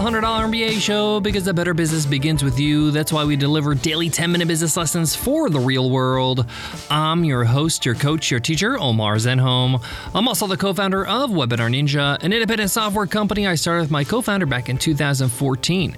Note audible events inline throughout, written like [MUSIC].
the $100 MBA show because a better business begins with you. That's why we deliver daily 10 minute business lessons for the real world. I'm your host, your coach, your teacher, Omar Zenhom. I'm also the co founder of Webinar Ninja, an independent software company I started with my co founder back in 2014.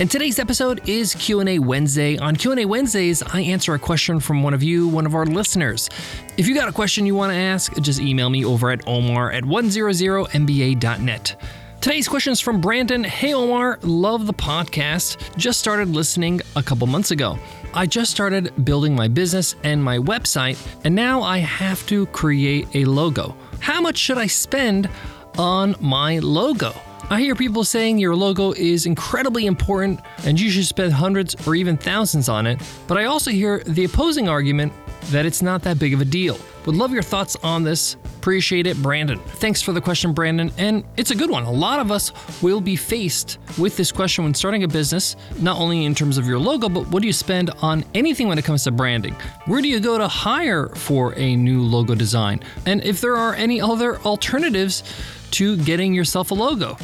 And today's episode is Q&A Wednesday. On Q&A Wednesdays, I answer a question from one of you, one of our listeners. If you got a question you want to ask, just email me over at omar at 100mba.net. Today's question is from Brandon. Hey Omar, love the podcast. Just started listening a couple months ago. I just started building my business and my website, and now I have to create a logo. How much should I spend on my logo? I hear people saying your logo is incredibly important and you should spend hundreds or even thousands on it, but I also hear the opposing argument that it's not that big of a deal. Would love your thoughts on this. Appreciate it, Brandon. Thanks for the question, Brandon. And it's a good one. A lot of us will be faced with this question when starting a business, not only in terms of your logo, but what do you spend on anything when it comes to branding? Where do you go to hire for a new logo design? And if there are any other alternatives to getting yourself a logo.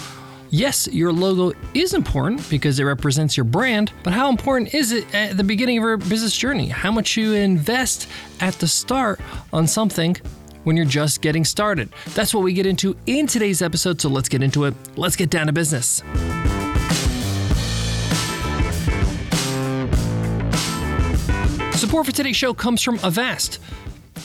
Yes, your logo is important because it represents your brand, but how important is it at the beginning of your business journey? How much you invest at the start on something when you're just getting started? That's what we get into in today's episode, so let's get into it. Let's get down to business. Support for today's show comes from Avast.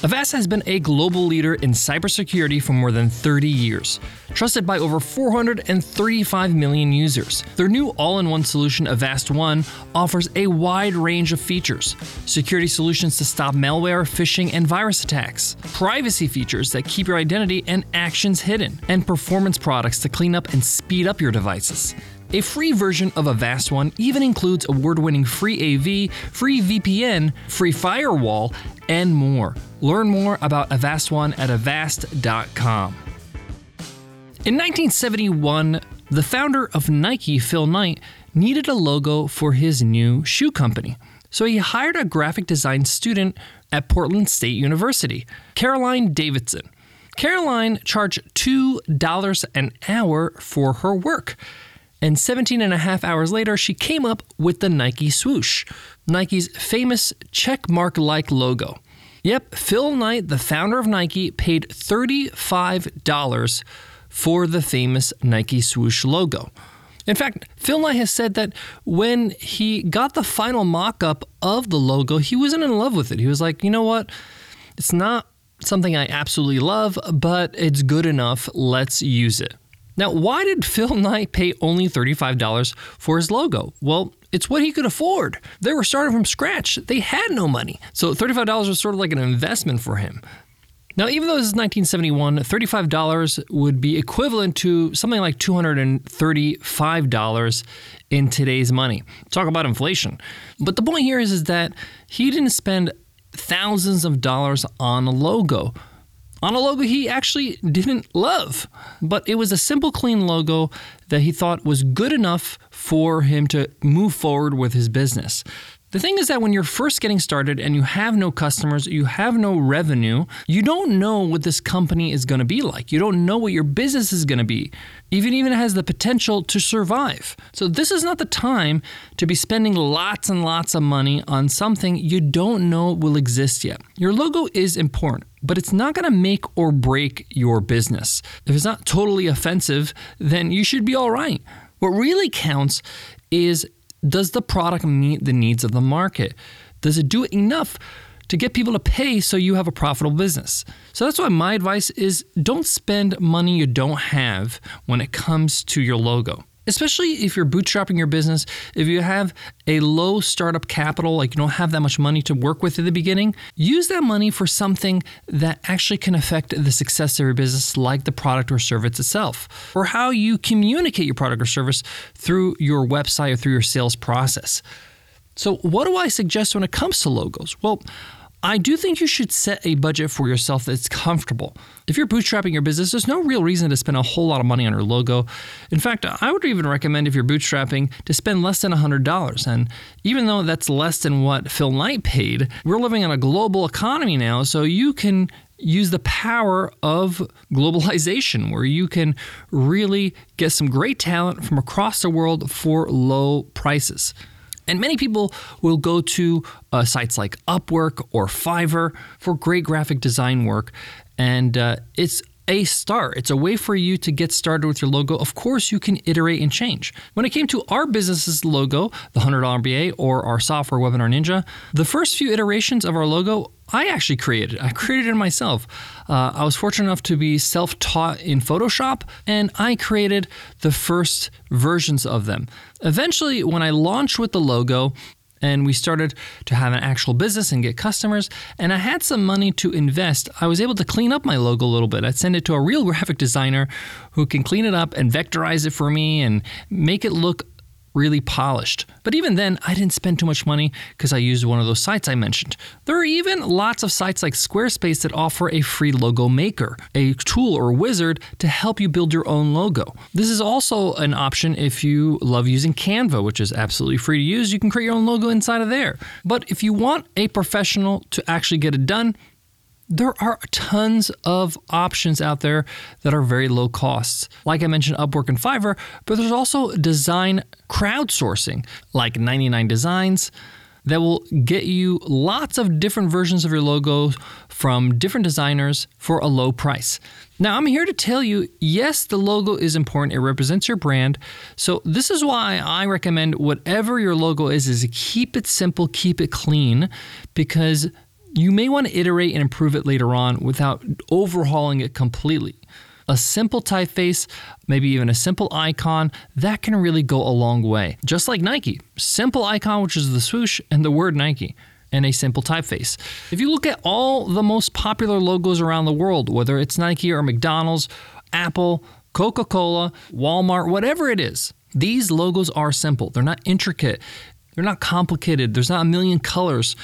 Avast has been a global leader in cybersecurity for more than 30 years, trusted by over 435 million users. Their new all in one solution, Avast One, offers a wide range of features security solutions to stop malware, phishing, and virus attacks, privacy features that keep your identity and actions hidden, and performance products to clean up and speed up your devices. A free version of Avast One even includes award winning free AV, free VPN, free firewall, and more. Learn more about Avast One at avast.com. In 1971, the founder of Nike, Phil Knight, needed a logo for his new shoe company. So he hired a graphic design student at Portland State University, Caroline Davidson. Caroline charged $2 an hour for her work and 17 and a half hours later, she came up with the Nike swoosh, Nike's famous check mark like logo. Yep, Phil Knight, the founder of Nike, paid $35 for the famous Nike swoosh logo. In fact, Phil Knight has said that when he got the final mock up of the logo, he wasn't in love with it. He was like, you know what? It's not something I absolutely love, but it's good enough. Let's use it. Now, why did Phil [LAUGHS] Knight pay only $35 for his logo? Well, it's what he could afford. They were starting from scratch. They had no money. So $35 was sort of like an investment for him. Now, even though this is 1971, $35 would be equivalent to something like $235 in today's money. Talk about inflation. But the point here is, is that he didn't spend thousands of dollars on a logo on a logo he actually didn't love. But it was a simple, clean logo that he thought was good enough for him to move forward with his business. The thing is that when you're first getting started and you have no customers, you have no revenue, you don't know what this company is going to be like. You don't know what your business is going to be, even even has the potential to survive. So this is not the time to be spending lots and lots of money on something you don't know will exist yet. Your logo is important, but it's not going to make or break your business. If it's not totally offensive, then you should be all right. What really counts is does the product meet the needs of the market? Does it do enough to get people to pay so you have a profitable business? So that's why my advice is don't spend money you don't have when it comes to your logo especially if you're bootstrapping your business, if you have a low startup capital, like you don't have that much money to work with at the beginning, use that money for something that actually can affect the success of your business, like the product or service itself, or how you communicate your product or service through your website or through your sales process. So, what do I suggest when it comes to logos? Well, I do think you should set a budget for yourself that's comfortable. If you're bootstrapping your business, there's no real reason to spend a whole lot of money on your logo. In fact, I would even recommend if you're bootstrapping to spend less than $100. And even though that's less than what Phil Knight paid, we're living in a global economy now, so you can use the power of globalization where you can really get some great talent from across the world for low prices. And many people will go to uh, sites like Upwork or Fiverr for great graphic design work. And uh, it's a start. It's a way for you to get started with your logo. Of course, you can iterate and change. When it came to our business's logo, the $100 MBA or our software Webinar Ninja, the first few iterations of our logo I actually created. I [LAUGHS] created it myself. Uh, I was fortunate enough to be self taught in Photoshop, and I created the first versions of them. Eventually, when I launched with the logo, and we started to have an actual business and get customers. And i had some money to invest. I was able to clean up my logo a little bit. I'd send it to a real graphic designer who can clean it up and vectorize it for me and make it look really polished. But even then, I didn't spend too much money because I used one of those sites I mentioned. There are even lots of sites like Squarespace that offer a free logo maker, a tool or wizard to help you build your own logo. This is also an option if you love using Canva, which is absolutely free to use. You can create your own logo inside of there. But if you want a professional to actually get it done, there are tons of options out there that are very low costs. Like I mentioned, Upwork and Fiverr, but there's also design crowdsourcing, like 99 Designs, that will get you lots of different versions of your logo from different designers for a low price. Now, I'm here to tell you yes, the logo is important. It represents your brand. So, this is why I recommend whatever your logo is is keep it simple, keep it clean because you may want to iterate and improve it later on without overhauling it completely. A simple typeface, maybe even a simple icon, that can really go a long way. Just like Nike, simple icon, which is the swoosh, and the word Nike and a simple typeface. If you look at all the most popular logos around the world, whether it's Nike or McDonald's, Apple, Coca Cola, Walmart, whatever it is, these logos are simple. They're not intricate, they're not complicated, there's not a million colors.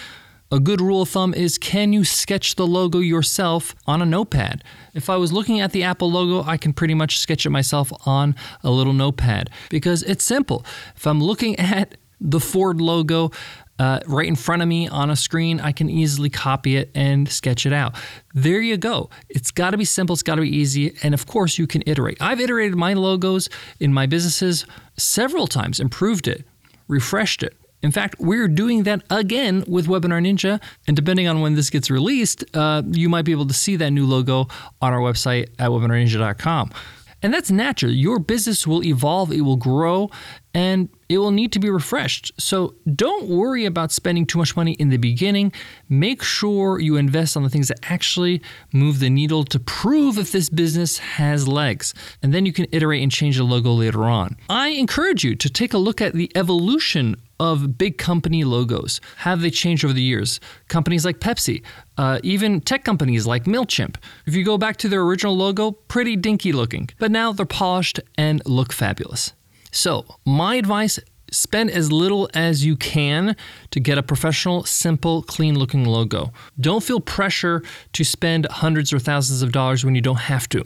A good rule of thumb is can you sketch the logo yourself on a notepad? If I was looking at the Apple logo, I can pretty much sketch it myself on a little notepad because it's simple. If I'm looking [LAUGHS] at the Ford logo, uh, right in front of me on a screen, I can easily copy it and sketch it out. There you go. It's got to be simple, it's got to be easy, and of course, you can iterate. I've iterated my logos in my businesses several times, improved it, refreshed it, in fact, we're doing that again with Webinar Ninja. And depending on when this gets released, uh, you might be able to see that new logo on our website at webinarninja.com. And that's natural. Your business will evolve, it will grow, and it will need to be refreshed. So don't worry about spending too much money in the beginning. Make sure you invest on the things that actually move the needle to prove if this business has legs. And then you can iterate and change the logo later on. I encourage you to take a look at the evolution of big company logos? Have they changed over the years? Companies like Pepsi, uh, even tech companies like MailChimp. If you go back to their original logo, pretty dinky looking, but now they're polished and look fabulous. So, my advice spend as little as you can to get a professional, simple, clean looking logo. Don't feel pressure to spend hundreds or thousands of dollars when you don't have to.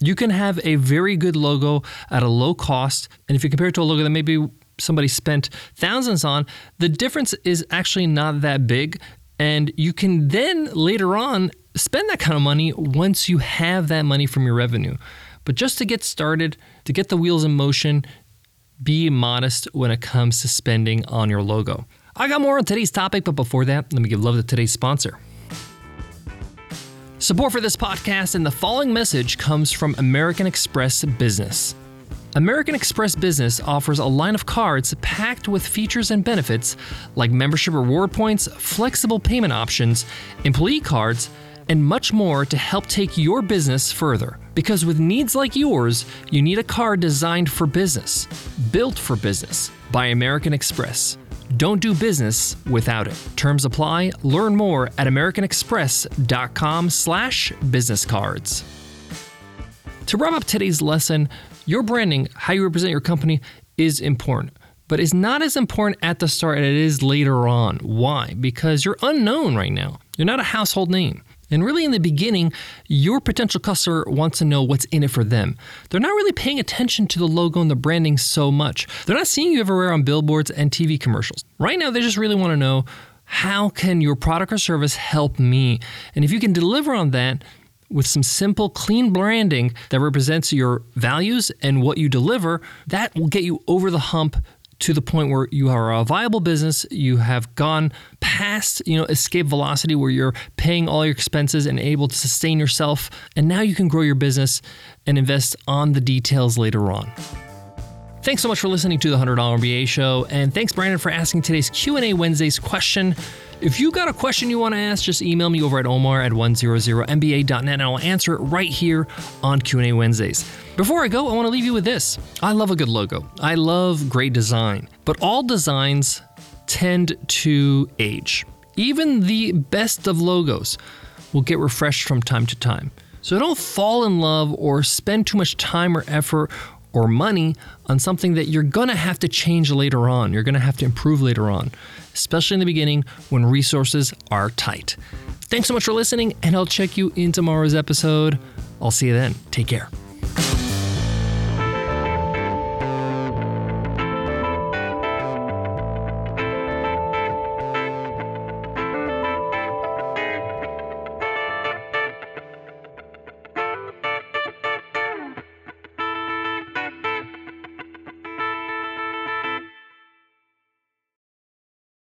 You can have a very good logo at a low cost, and if you compare it to a logo that maybe somebody spent thousands on, the difference is actually not that big. And you can then later on spend that kind of money once you have that money from your revenue. But just to get started, to get the wheels in motion, be modest when it comes to spending on your logo. I got more on today's topic, but before that, let me give love to today's sponsor. Support for this podcast and the following message comes from American Express Business. American Express Business offers a line of cards packed with features and benefits like membership reward points, flexible payment options, employee cards, and much more to help take your business further. Because with needs like yours, you need a card designed for business, built for business by American Express. Don't do business without it. Terms apply. Learn more at americanexpress.com/slash. To wrap up today's lesson, your branding, how you represent your company, is important. but it's not as important at the start as it is later on. Why? Because you're unknown right now. You're not a household name. And really, in the beginning, your potential customer wants to know what's in it for them. They're not really paying attention to the logo and the branding so much. They're not seeing you everywhere on billboards and TV commercials. Right now, they just really want to know how can your product or service help me? And if you can deliver on that, with some simple, clean branding that represents your values and what you deliver, that will get you over the hump to the point where you are a viable business, you have gone past, you know, escape velocity where you're paying all your expenses and able to sustain yourself, and now you can grow your business and invest on the details later on. Thanks so much for listening to the $100 MBA show, and thanks Brandon for asking today's Q&A Wednesdays question. If you got a question you want to ask, just email me over at omar at 100mba.net and I'll answer it right here on Q&A Wednesdays. Before I go, I want to leave you with this. I love a good logo. I love great design, but all designs tend to age. Even the best of logos will get refreshed from time to time. So don't fall in love or spend too much time or effort or money on something that you're going to have to change later on. You're going to have to improve later on, especially in the beginning when resources are tight. Thanks so much for listening, and I'll check you in tomorrow's episode. I'll see you then. Take care.